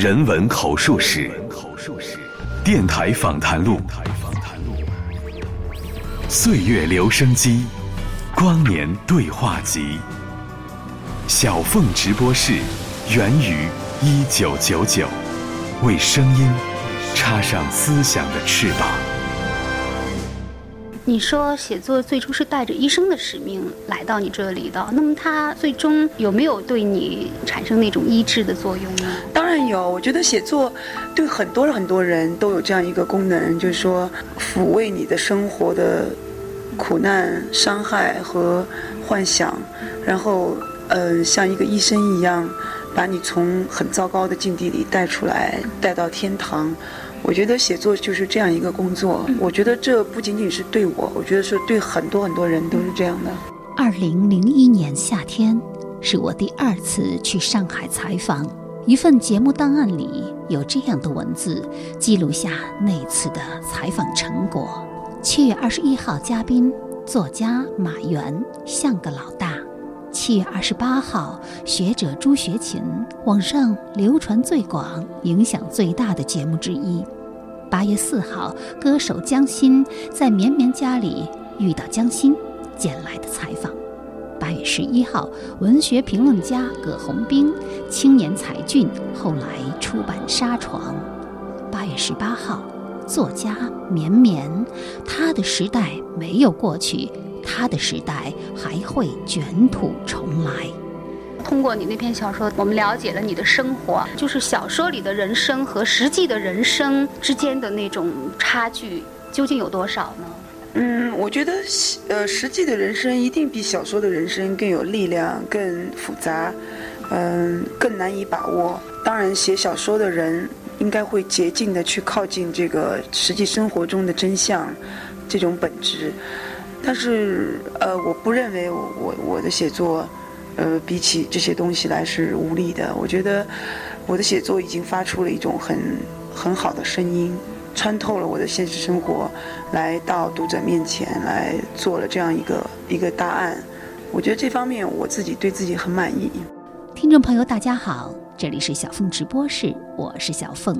人文口述史，电台访谈录，岁月留声机，光年对话集，小凤直播室，源于一九九九，为声音插上思想的翅膀。你说写作最初是带着医生的使命来到你这里的，那么它最终有没有对你产生那种医治的作用呢？当然有，我觉得写作对很多很多人都有这样一个功能，就是说抚慰你的生活的苦难、伤害和幻想，然后呃像一个医生一样，把你从很糟糕的境地里带出来，带到天堂。我觉得写作就是这样一个工作。我觉得这不仅仅是对我，我觉得是对很多很多人都是这样的。二零零一年夏天，是我第二次去上海采访。一份节目档案里有这样的文字，记录下那次的采访成果。七月二十一号，嘉宾作家马原像个老大。七月二十八号，学者朱学勤，网上流传最广、影响最大的节目之一。八月四号，歌手江心在绵绵家里遇到江心，捡来的采访。八月十一号，文学评论家葛洪兵，青年才俊，后来出版《沙床》。八月十八号，作家绵绵，他的时代没有过去。他的时代还会卷土重来。通过你那篇小说，我们了解了你的生活，就是小说里的人生和实际的人生之间的那种差距究竟有多少呢？嗯，我觉得，呃，实际的人生一定比小说的人生更有力量、更复杂，嗯，更难以把握。当然，写小说的人应该会竭尽的去靠近这个实际生活中的真相，这种本质。但是，呃，我不认为我我的写作，呃，比起这些东西来是无力的。我觉得我的写作已经发出了一种很很好的声音，穿透了我的现实生活，来到读者面前来做了这样一个一个答案。我觉得这方面我自己对自己很满意。听众朋友，大家好，这里是小凤直播室，我是小凤。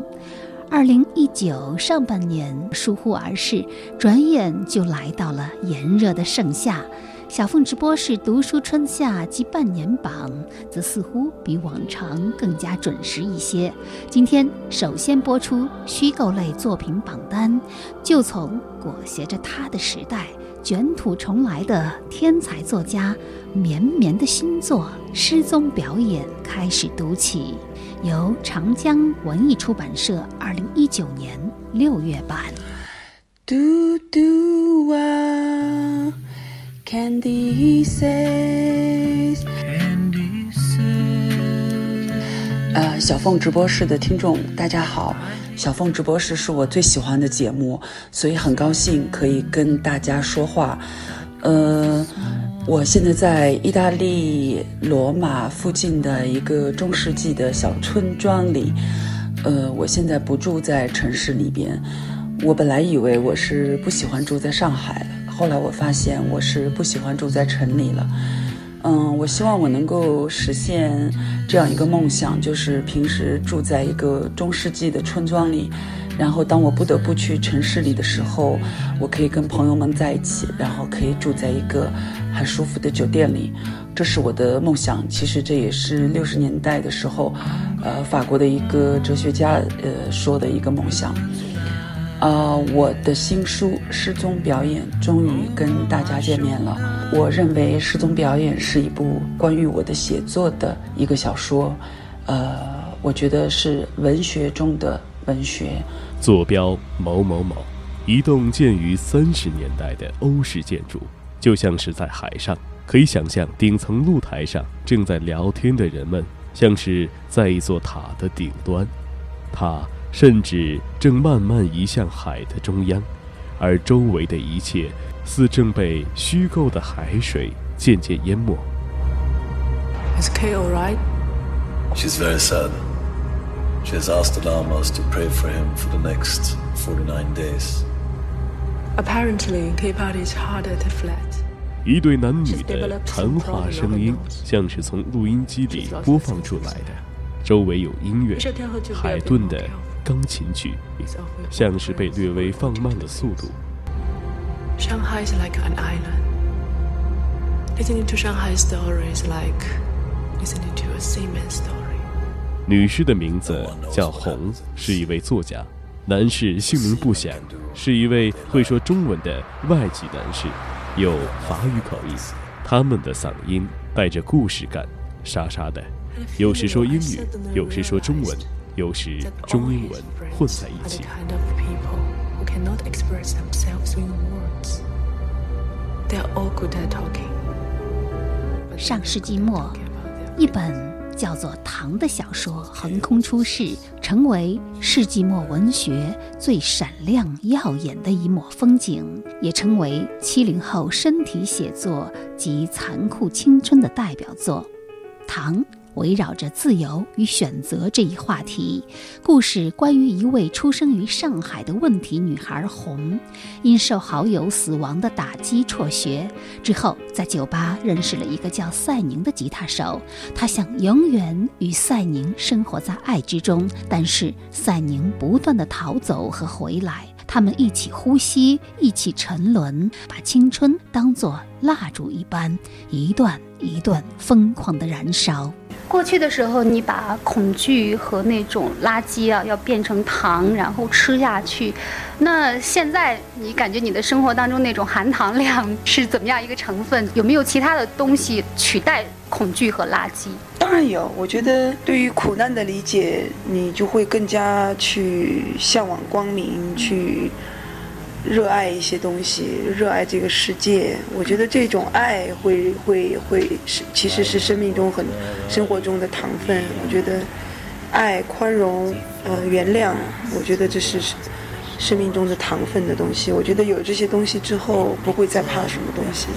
二零一九上半年疏忽而逝，转眼就来到了炎热的盛夏。小凤直播室读书春夏及半年榜，则似乎比往常更加准时一些。今天首先播出虚构类作品榜单，就从裹挟着他的时代卷土重来的天才作家绵绵的新作《失踪表演》开始读起。由长江文艺出版社二零一九年六月版。嘟嘟啊，Candy says。呃，小凤直播室的听众，大家好。小凤直播室是我最喜欢的节目，所以很高兴可以跟大家说话。呃。我现在在意大利罗马附近的一个中世纪的小村庄里，呃，我现在不住在城市里边。我本来以为我是不喜欢住在上海了，后来我发现我是不喜欢住在城里了。嗯，我希望我能够实现这样一个梦想，就是平时住在一个中世纪的村庄里。然后，当我不得不去城市里的时候，我可以跟朋友们在一起，然后可以住在一个很舒服的酒店里，这是我的梦想。其实这也是六十年代的时候，呃，法国的一个哲学家呃说的一个梦想。啊，我的新书《失踪表演》终于跟大家见面了。我认为《失踪表演》是一部关于我的写作的一个小说，呃，我觉得是文学中的文学。坐标某某某，一栋建于三十年代的欧式建筑，就像是在海上。可以想象，顶层露台上正在聊天的人们，像是在一座塔的顶端。塔甚至正慢慢移向海的中央，而周围的一切似正被虚构的海水渐渐淹没。Is Kay all right? She's very sad. She has asked the lamas to pray for him for the next 49 days. Apparently, Cape is harder to flat. 一对男女的谈话声音，像是从录音机里播放出来的。周围有音乐，海顿的钢琴曲，像是被略微放慢了速度。Shanghai is like an island. Listening to Shanghai stories like listening to a seaman's story. 女士的名字叫红，是一位作家。男士姓名不详，是一位会说中文的外籍男士，有法语口音。他们的嗓音带着故事感，沙沙的。有时说英语，有时说中文，有时中英文混在一起。上世纪末，一本叫做《唐》的小说横空出世，成为世纪末文学最闪亮耀眼的一抹风景，也成为七零后身体写作及残酷青春的代表作，《唐》。围绕着自由与选择这一话题，故事关于一位出生于上海的问题女孩红，因受好友死亡的打击辍学，之后在酒吧认识了一个叫赛宁的吉他手，她想永远与赛宁生活在爱之中，但是赛宁不断的逃走和回来，他们一起呼吸，一起沉沦，把青春当作蜡烛一般，一段一段疯狂的燃烧。过去的时候，你把恐惧和那种垃圾啊，要变成糖，然后吃下去。那现在你感觉你的生活当中那种含糖量是怎么样一个成分？有没有其他的东西取代恐惧和垃圾？当然有。我觉得对于苦难的理解，你就会更加去向往光明，去。热爱一些东西，热爱这个世界。我觉得这种爱会会会是，其实是生命中很生活中的糖分。我觉得爱、宽容、呃、原谅，我觉得这是生命中的糖分的东西。我觉得有这些东西之后，不会再怕什么东西，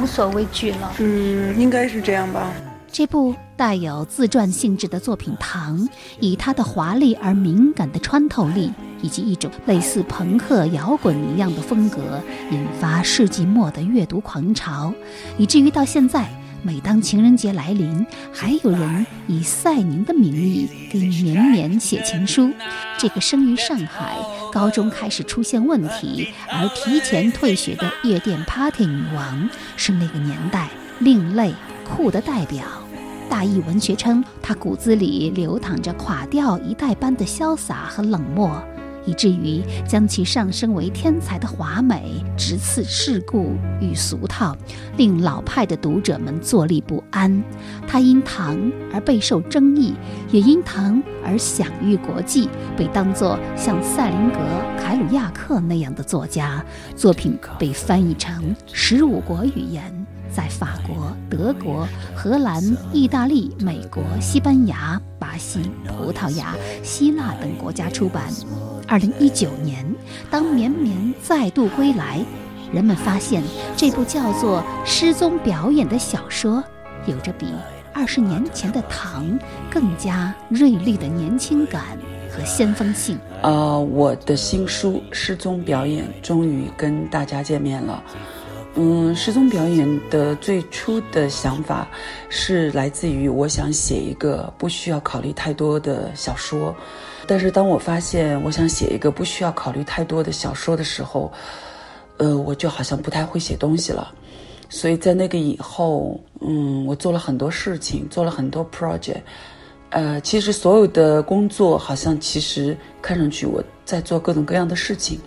无所畏惧了。嗯，应该是这样吧。这部带有自传性质的作品《糖》，以它的华丽而敏感的穿透力。以及一种类似朋克摇滚一样的风格，引发世纪末的阅读狂潮，以至于到现在，每当情人节来临，还有人以赛宁的名义给绵绵写情书。这个生于上海、高中开始出现问题而提前退学的夜店 party 女王，是那个年代另类酷的代表。大义文学称，她骨子里流淌着垮掉一代般的潇洒和冷漠。以至于将其上升为天才的华美，直刺世故与俗套，令老派的读者们坐立不安。他因唐而备受争议，也因唐而享誉国际，被当作像塞林格、凯鲁亚克那样的作家，作品被翻译成十五国语言。在法国、德国、荷兰、意大利、美国、西班牙、巴西、葡萄牙、希腊等国家出版。二零一九年，当绵绵再度归来，人们发现这部叫做《失踪表演》的小说，有着比二十年前的《唐》更加锐利的年轻感和先锋性。呃，我的新书《失踪表演》终于跟大家见面了。嗯，失踪表演的最初的想法是来自于我想写一个不需要考虑太多的小说，但是当我发现我想写一个不需要考虑太多的小说的时候，呃，我就好像不太会写东西了。所以在那个以后，嗯，我做了很多事情，做了很多 project，呃，其实所有的工作好像其实看上去我在做各种各样的事情。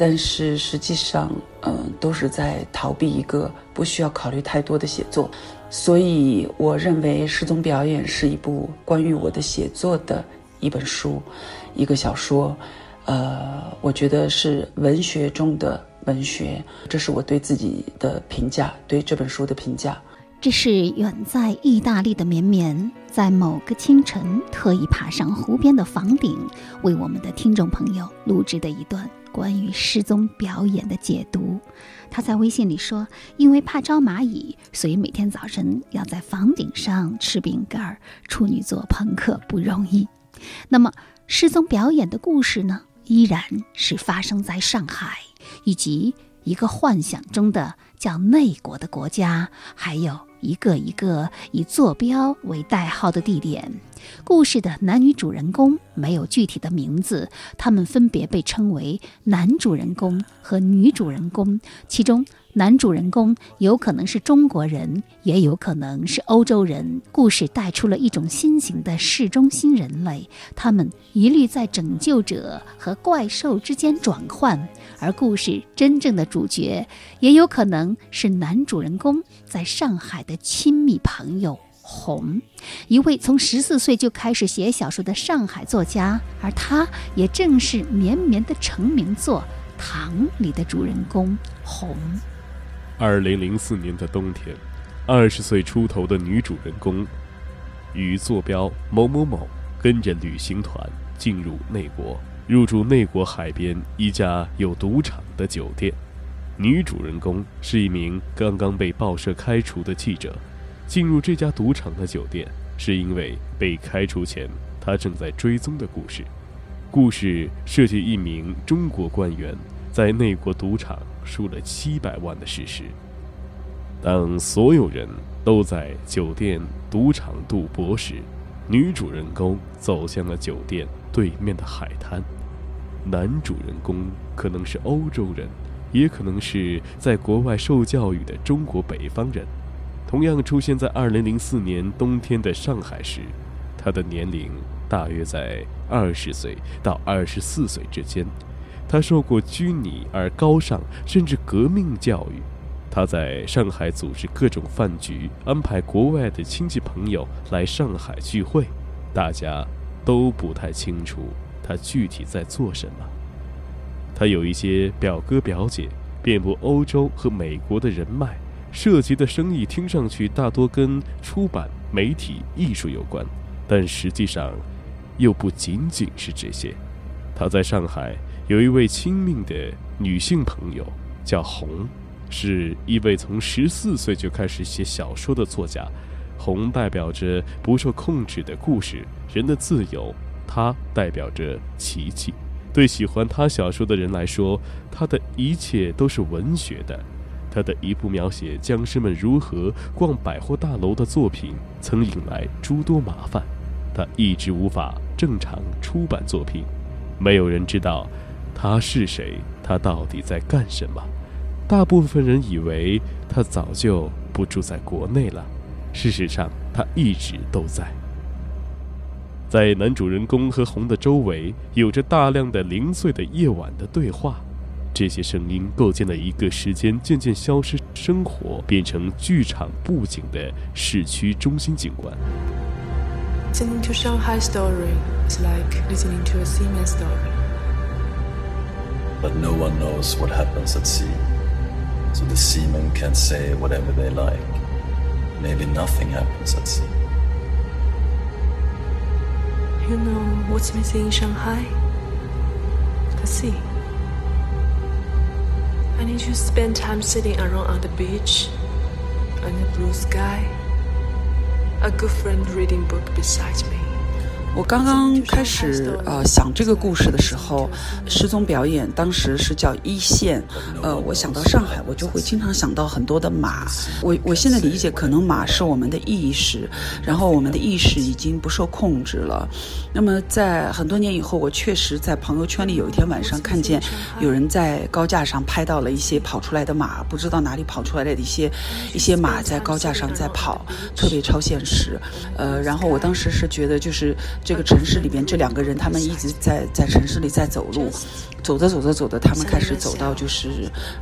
但是实际上，嗯，都是在逃避一个不需要考虑太多的写作，所以我认为《失踪表演》是一部关于我的写作的一本书，一个小说，呃，我觉得是文学中的文学，这是我对自己的评价，对这本书的评价。这是远在意大利的绵绵，在某个清晨特意爬上湖边的房顶，为我们的听众朋友录制的一段。关于失踪表演的解读，他在微信里说：“因为怕招蚂蚁，所以每天早晨要在房顶上吃饼干儿。处女座朋克不容易。”那么，失踪表演的故事呢？依然是发生在上海，以及一个幻想中的叫内国的国家，还有一个一个以坐标为代号的地点。故事的男女主人公没有具体的名字，他们分别被称为男主人公和女主人公，其中。男主人公有可能是中国人，也有可能是欧洲人。故事带出了一种新型的市中心人类，他们一律在拯救者和怪兽之间转换。而故事真正的主角也有可能是男主人公在上海的亲密朋友红，一位从十四岁就开始写小说的上海作家，而他也正是绵绵的成名作《唐》里的主人公红。二零零四年的冬天，二十岁出头的女主人公，与坐标某某某跟着旅行团进入内国，入住内国海边一家有赌场的酒店。女主人公是一名刚刚被报社开除的记者，进入这家赌场的酒店是因为被开除前她正在追踪的故事。故事涉及一名中国官员在内国赌场。输了七百万的事实。当所有人都在酒店赌场赌博时，女主人公走向了酒店对面的海滩。男主人公可能是欧洲人，也可能是在国外受教育的中国北方人。同样出现在二零零四年冬天的上海时，他的年龄大约在二十岁到二十四岁之间。他受过拘泥而高尚，甚至革命教育。他在上海组织各种饭局，安排国外的亲戚朋友来上海聚会。大家都不太清楚他具体在做什么。他有一些表哥表姐，遍布欧洲和美国的人脉，涉及的生意听上去大多跟出版、媒体、艺术有关，但实际上又不仅仅是这些。他在上海。有一位亲密的女性朋友叫红，是一位从十四岁就开始写小说的作家。红代表着不受控制的故事，人的自由；他代表着奇迹。对喜欢他小说的人来说，他的一切都是文学的。他的一部描写僵尸们如何逛百货大楼的作品，曾引来诸多麻烦。他一直无法正常出版作品，没有人知道。他是谁？他到底在干什么？大部分人以为他早就不住在国内了。事实上，他一直都在。在男主人公和红的周围，有着大量的零碎的夜晚的对话。这些声音构建了一个时间渐渐消失、生活变成剧场布景的市区中心景观。Listening to Shanghai story is like listening to a seaman story. but no one knows what happens at sea. So the seamen can say whatever they like. Maybe nothing happens at sea. You know what's missing in Shanghai? The sea. I need to spend time sitting around on the beach, under blue sky, a good friend reading book beside me. 我刚刚开始呃想这个故事的时候，失踪表演当时是叫一线，呃，我想到上海，我就会经常想到很多的马。我我现在理解，可能马是我们的意识，然后我们的意识已经不受控制了。那么在很多年以后，我确实在朋友圈里有一天晚上看见有人在高架上拍到了一些跑出来的马，不知道哪里跑出来的一些一些马在高架上在跑，特别超现实。呃，然后我当时是觉得就是。这个城市里边，这两个人他们一直在在城市里在走路，走着走着走着，他们开始走到就是，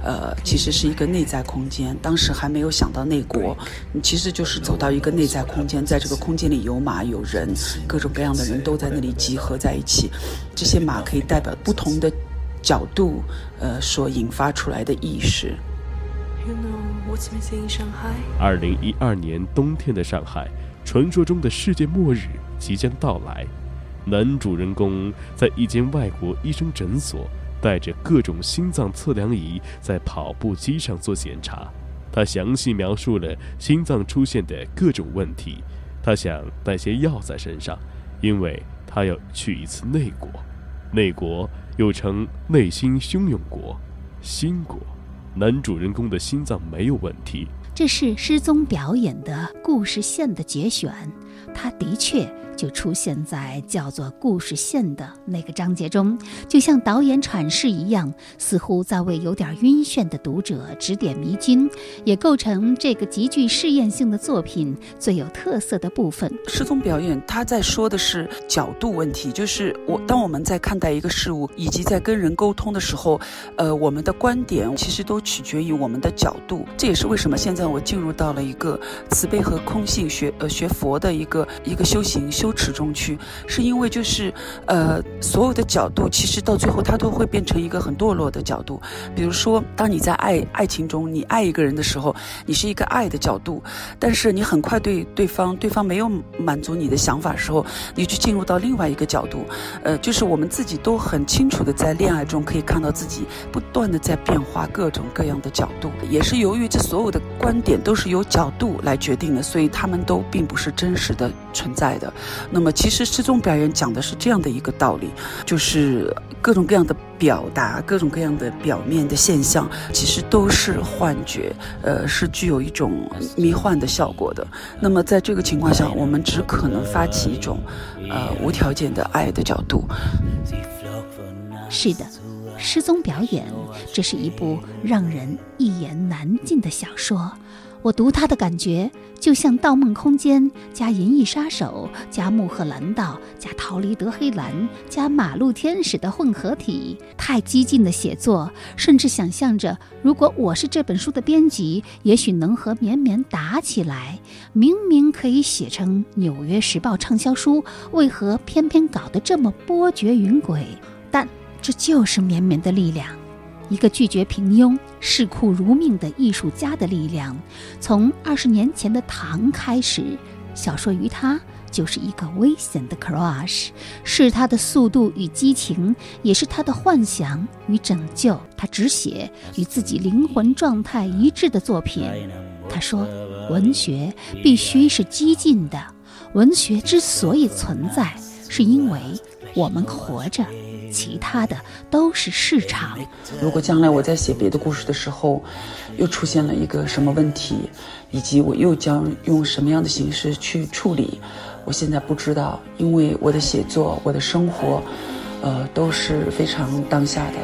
呃，其实是一个内在空间。当时还没有想到内国，其实就是走到一个内在空间，在这个空间里有马有人，各种各样的人都在那里集合在一起。这些马可以代表不同的角度，呃，所引发出来的意识。二零一二年冬天的上海，传说中的世界末日。即将到来，男主人公在一间外国医生诊所，带着各种心脏测量仪在跑步机上做检查。他详细描述了心脏出现的各种问题。他想带些药在身上，因为他要去一次内国。内国又称内心汹涌国、新国。男主人公的心脏没有问题。这是失踪表演的故事线的节选，他的确。就出现在叫做“故事线”的那个章节中，就像导演阐释一样，似乎在为有点晕眩的读者指点迷津，也构成这个极具试验性的作品最有特色的部分。失踪表演，他在说的是角度问题，就是我当我们在看待一个事物以及在跟人沟通的时候，呃，我们的观点其实都取决于我们的角度。这也是为什么现在我进入到了一个慈悲和空性学，呃，学佛的一个一个修行修。羞耻中去，是因为就是，呃，所有的角度其实到最后它都会变成一个很堕落的角度。比如说，当你在爱爱情中，你爱一个人的时候，你是一个爱的角度，但是你很快对对方对方没有满足你的想法的时候，你就进入到另外一个角度。呃，就是我们自己都很清楚的在恋爱中可以看到自己不断的在变化各种各样的角度，也是由于这所有的观点都是由角度来决定的，所以他们都并不是真实的存在的。那么，其实失踪表演讲的是这样的一个道理，就是各种各样的表达，各种各样的表面的现象，其实都是幻觉，呃，是具有一种迷幻的效果的。那么，在这个情况下，我们只可能发起一种，呃，无条件的爱的角度。是的，失踪表演，这是一部让人一言难尽的小说。我读它的感觉，就像《盗梦空间》加《银翼杀手》加《穆赫兰道》加《逃离德黑兰》加《马路天使》的混合体。太激进的写作，甚至想象着，如果我是这本书的编辑，也许能和绵绵打起来。明明可以写成《纽约时报》畅销书，为何偏偏搞得这么波谲云诡？但这就是绵绵的力量。一个拒绝平庸、视酷如命的艺术家的力量，从二十年前的唐开始，小说于他就是一个危险的 crush，是他的速度与激情，也是他的幻想与拯救。他只写与自己灵魂状态一致的作品。他说：“文学必须是激进的，文学之所以存在，是因为我们活着。”其他的都是市场。如果将来我在写别的故事的时候，又出现了一个什么问题，以及我又将用什么样的形式去处理，我现在不知道，因为我的写作、我的生活，呃，都是非常当下的。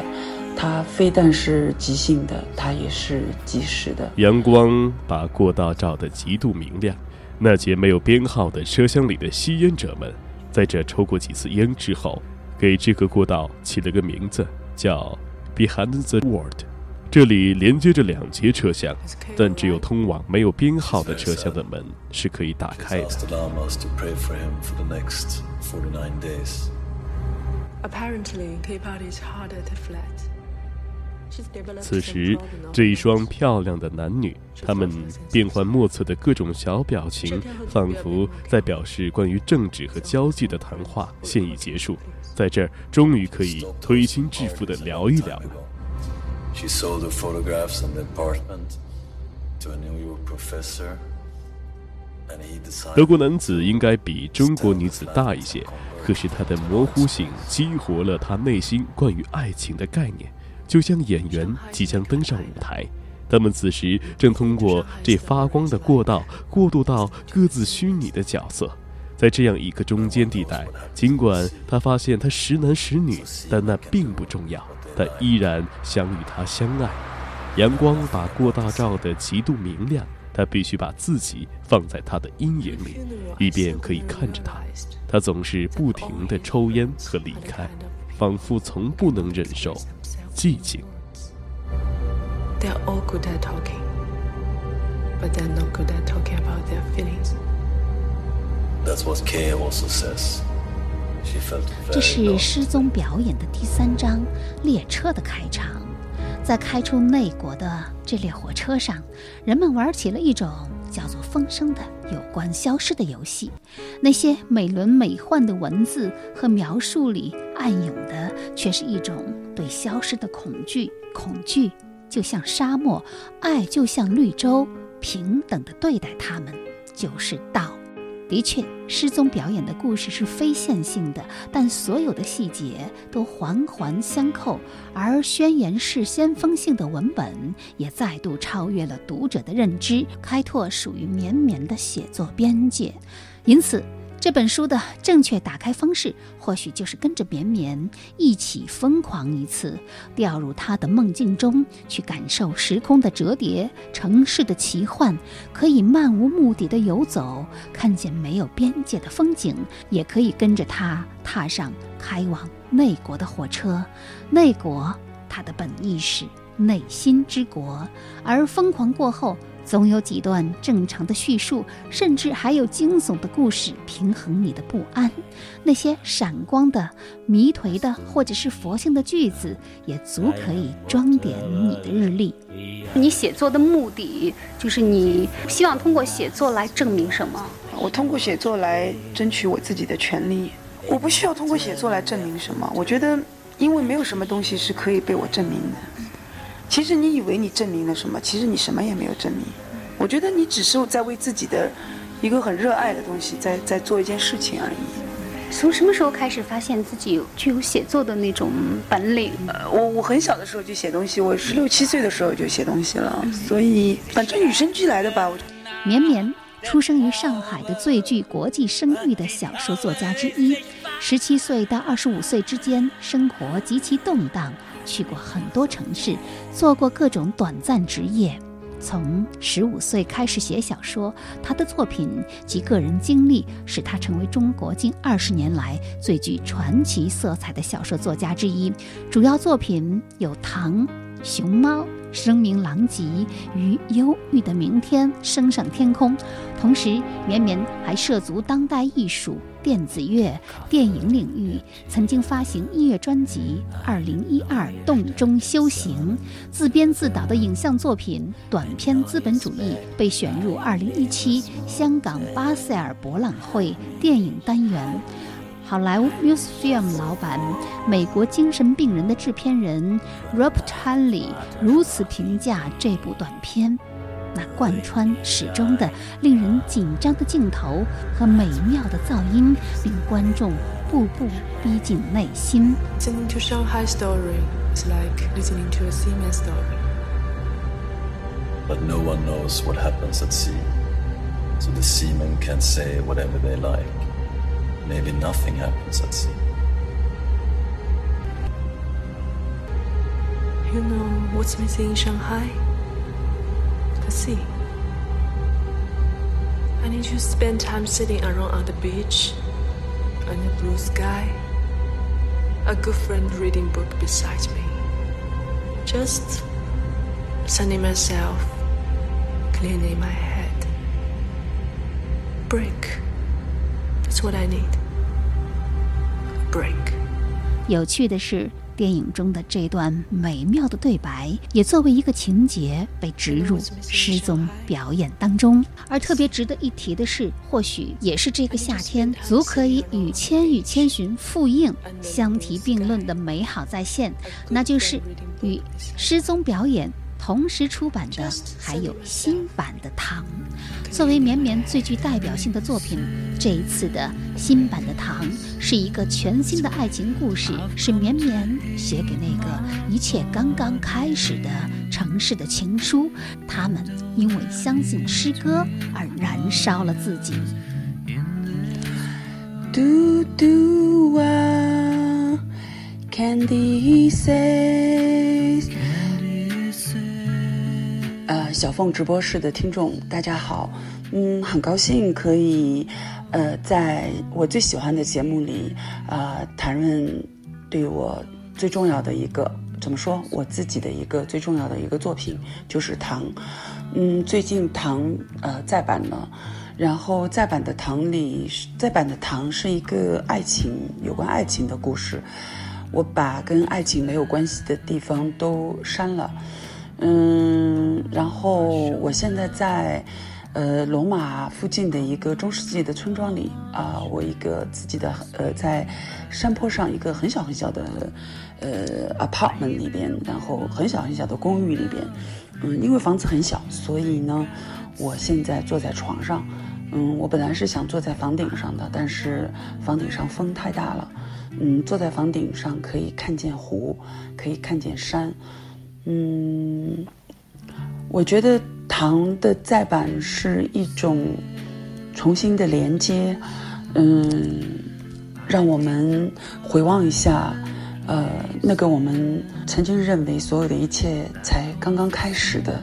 它非但是即兴的，它也是即时的。阳光把过道照得极度明亮，那节没有编号的车厢里的吸烟者们，在这抽过几次烟之后。给这个过道起了个名字，叫 Behind the World。这里连接着两节车厢，但只有通往没有编号的车厢的门是可以打开的。此时，这一双漂亮的男女，他们变幻莫测的各种小表情，仿佛在表示关于政治和交际的谈话现已结束，在这儿终于可以推心置腹的聊一聊了。德国男子应该比中国女子大一些，可是他的模糊性激活了他内心关于爱情的概念。就像演员即将登上舞台，他们此时正通过这发光的过道过渡到各自虚拟的角色，在这样一个中间地带，尽管他发现他时男时女，但那并不重要，他依然想与他相爱。阳光把过道照得极度明亮，他必须把自己放在他的阴影里，以便可以看着他。他总是不停地抽烟和离开，仿佛从不能忍受。寂静。They're all good at talking, but they're not good at talking about their feelings. That's what Kay also says. She felt 这是失踪表演的第三章，列车的开场。在开出内国的这列火车上，人们玩起了一种叫做“风声”的有关消失的游戏。那些美轮美奂的文字和描述里，暗涌的却是一种对消失的恐惧。恐惧就像沙漠，爱就像绿洲，平等的对待他们，就是道。的确，失踪表演的故事是非线性的，但所有的细节都环环相扣，而宣言式先锋性的文本也再度超越了读者的认知，开拓属于绵绵的写作边界。因此。这本书的正确打开方式，或许就是跟着绵绵一起疯狂一次，掉入他的梦境中，去感受时空的折叠、城市的奇幻，可以漫无目的的游走，看见没有边界的风景，也可以跟着他踏上开往内国的火车。内国，他的本意是内心之国，而疯狂过后。总有几段正常的叙述，甚至还有惊悚的故事平衡你的不安。那些闪光的、迷颓的，或者是佛性的句子，也足可以装点你的日历。你写作的目的，就是你希望通过写作来证明什么？我通过写作来争取我自己的权利。我不需要通过写作来证明什么。我觉得，因为没有什么东西是可以被我证明的。其实你以为你证明了什么？其实你什么也没有证明。我觉得你只是在为自己的一个很热爱的东西在在做一件事情而已。从什么时候开始发现自己具有写作的那种本领？呃，我我很小的时候就写东西，我十六七岁的时候就写东西了。所以反正与生俱来的吧。绵绵出生于上海的最具国际声誉的小说作家之一，十七岁到二十五岁之间生活极其动荡。去过很多城市，做过各种短暂职业。从十五岁开始写小说，他的作品及个人经历使他成为中国近二十年来最具传奇色彩的小说作家之一。主要作品有《唐》《熊猫》。声名狼藉与忧郁的明天升上天空，同时绵绵还涉足当代艺术、电子乐、电影领域，曾经发行音乐专辑《二零一二洞中修行》，自编自导的影像作品短片《资本主义》被选入二零一七香港巴塞尔博览会电影单元。好莱坞 Museum 老板、美国精神病人的制片人 Robert Hanley 如此评价这部短片：那贯穿始终的、令人紧张的镜头和美妙的噪音，令观众步步逼近内心。Listening to Shanghai story is like listening to a seaman story. But no one knows what happens at sea, so the seamen can say whatever they like. maybe nothing happens at sea. You know what's missing in Shanghai? The sea. I need to spend time sitting around on the beach, under blue sky, a good friend reading book beside me. Just sunning myself, cleaning my head. Break. That's what I need. Break. 有趣的是， 电影中的这段美妙的对白，也作为一个情节被植入失踪表演当中。而特别值得一提的是，或许也是这个夏天，足可以与《千与千寻》复映相提并论的美好再现，那就是与失踪表演。同时出版的还有新版的《糖》，作为绵绵最具代表性的作品，这一次的新版的《糖》是一个全新的爱情故事，是绵绵写给那个一切刚刚开始的城市的情书。他们因为相信诗歌而燃烧了自己。嘟嘟啊，Candy says。呃，小凤直播室的听众，大家好，嗯，很高兴可以，呃，在我最喜欢的节目里，啊，谈论对我最重要的一个，怎么说，我自己的一个最重要的一个作品，就是《唐》，嗯，最近《唐》呃再版了，然后再版的《唐》里，再版的《唐》是一个爱情有关爱情的故事，我把跟爱情没有关系的地方都删了。嗯，然后我现在在，呃，罗马附近的一个中世纪的村庄里啊，我一个自己的呃，在山坡上一个很小很小的呃 apartment 里边，然后很小很小的公寓里边，嗯，因为房子很小，所以呢，我现在坐在床上，嗯，我本来是想坐在房顶上的，但是房顶上风太大了。嗯，坐在房顶上可以看见湖，可以看见山。嗯，我觉得糖的再版是一种重新的连接。嗯，让我们回望一下，呃，那个我们曾经认为所有的一切才刚刚开始的，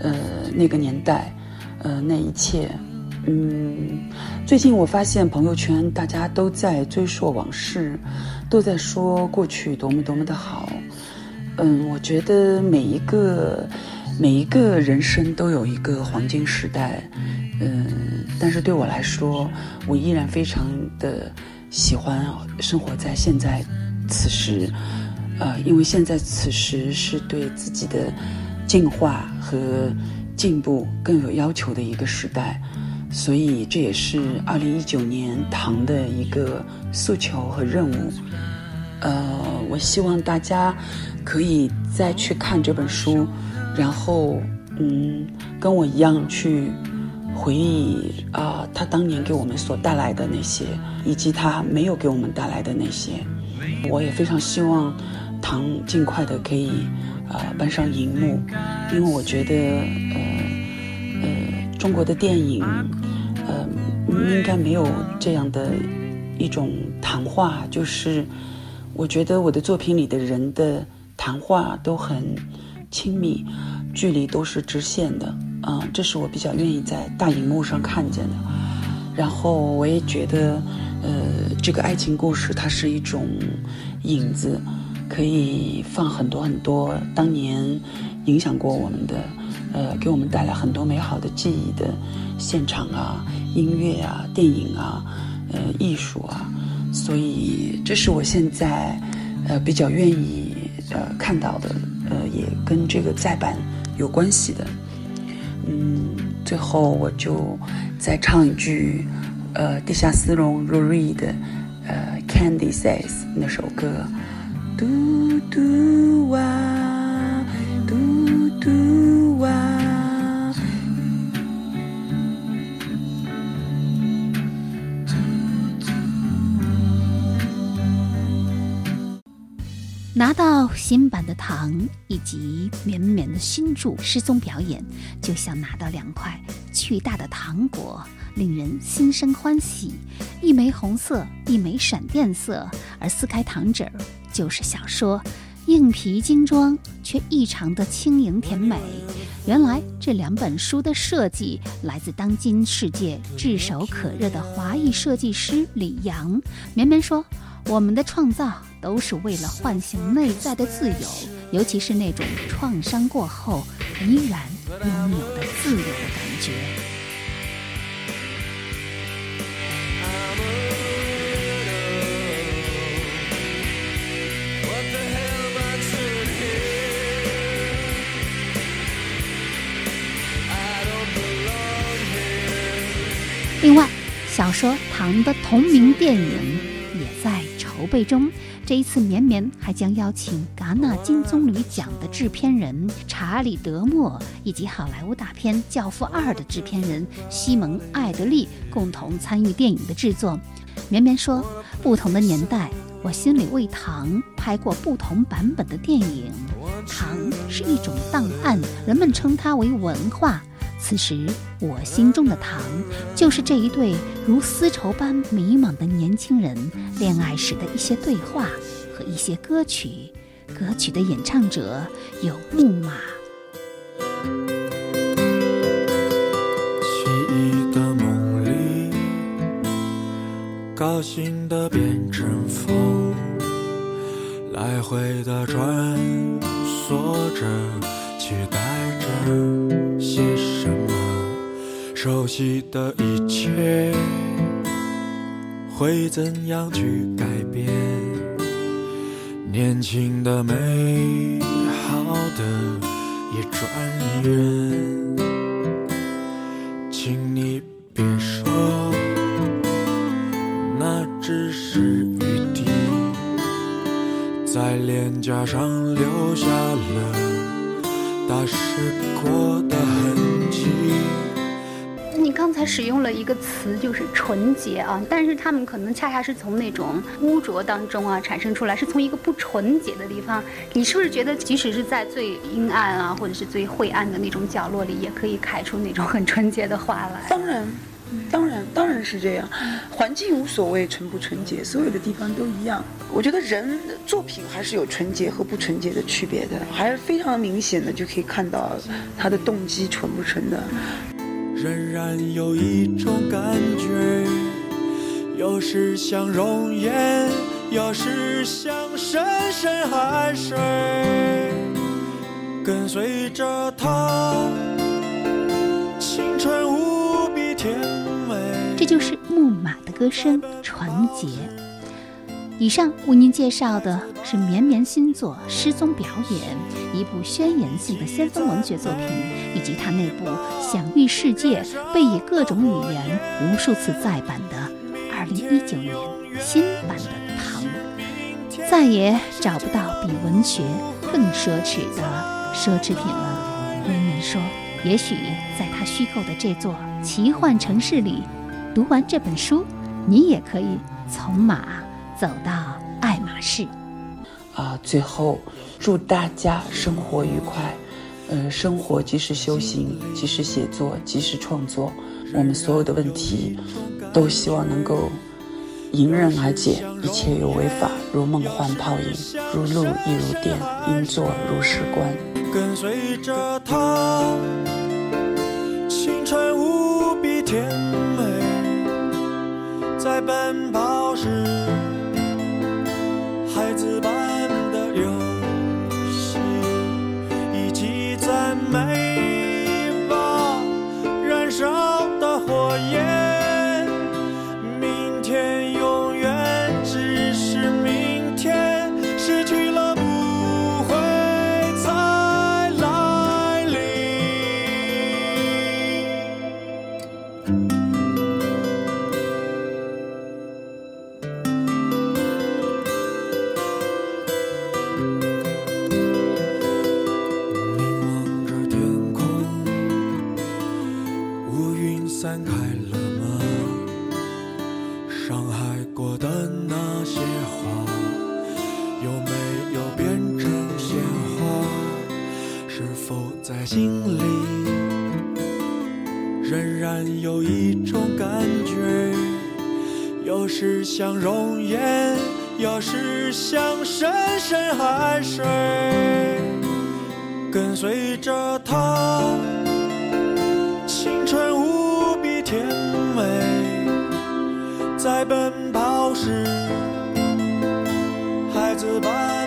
呃，那个年代，呃，那一切。嗯，最近我发现朋友圈大家都在追溯往事，都在说过去多么多么的好。嗯，我觉得每一个每一个人生都有一个黄金时代。嗯，但是对我来说，我依然非常的喜欢生活在现在此时。呃，因为现在此时是对自己的进化和进步更有要求的一个时代。所以这也是二零一九年唐的一个诉求和任务。呃，我希望大家可以再去看这本书，然后嗯，跟我一样去回忆啊，他当年给我们所带来的那些，以及他没有给我们带来的那些。我也非常希望唐尽快的可以啊搬上荧幕，因为我觉得呃呃中国的电影。呃，应该没有这样的一种谈话，就是我觉得我的作品里的人的谈话都很亲密，距离都是直线的，啊，这是我比较愿意在大荧幕上看见的。然后我也觉得，呃，这个爱情故事它是一种影子，可以放很多很多当年影响过我们的。呃，给我们带来很多美好的记忆的现场啊，音乐啊，电影啊，呃，艺术啊，所以这是我现在呃比较愿意呃看到的，呃，也跟这个再版有关系的。嗯，最后我就再唱一句，呃，地下丝绒 Rory 的呃 Candy Says 那首歌，嘟嘟哇，嘟嘟哇。拿到新版的糖以及绵绵的新著失踪表演，就像拿到两块巨大的糖果，令人心生欢喜。一枚红色，一枚闪电色，而撕开糖纸儿就是小说。硬皮精装，却异常的轻盈甜美。原来这两本书的设计来自当今世界炙手可热的华裔设计师李阳。绵绵说：“我们的创造。”都是为了唤醒内在的自由，尤其是那种创伤过后依然拥有的自由的感觉。另外，小说《唐》的同名电影筹备中。这一次，绵绵还将邀请戛纳金棕榈奖的制片人查理·德莫以及好莱坞大片《教父二》的制片人西蒙·艾德利共同参与电影的制作。绵绵说：“不同的年代，我心里为糖拍过不同版本的电影。糖是一种档案，人们称它为文化。”此时，我心中的糖，就是这一对如丝绸般迷茫的年轻人恋爱时的一些对话和一些歌曲。歌曲的演唱者有木马。记忆的梦里，高兴的变成风，来回的穿梭着，期待着。熟悉的一切会怎样去改变？年轻的、美好的也转眼。使用了一个词，就是纯洁啊，但是他们可能恰恰是从那种污浊当中啊产生出来，是从一个不纯洁的地方。你是不是觉得，即使是在最阴暗啊，或者是最晦暗的那种角落里，也可以开出那种很纯洁的花来？当然。当然，当然是这样。环境无所谓纯不纯洁，所有的地方都一样。我觉得人作品还是有纯洁和不纯洁的区别的，还是非常明显的，就可以看到他的动机纯不纯的。仍然有一种感觉，有时像熔岩，有时像深深海水，跟随着他，青春无比甜美。这就是木马的歌声，纯洁。以上为您介绍的是绵绵星座失踪表演，一部宣言性的先锋文学作品，以及它那部享誉世界、被以各种语言无数次再版的2019年新版的《糖》。再也找不到比文学更奢侈的奢侈品了。人们说，也许在他虚构的这座奇幻城市里。读完这本书，你也可以从马走到爱马仕。啊，最后祝大家生活愉快。呃，生活即是修行，即是写作，即是创作。我们所有的问题，都希望能够迎刃而解。一切有为法，如梦幻泡影，如露亦如电，应作如是观。跟随着他，青春无比甜美。在奔跑时，海水，跟随着它，青春无比甜美。在奔跑时，孩子般。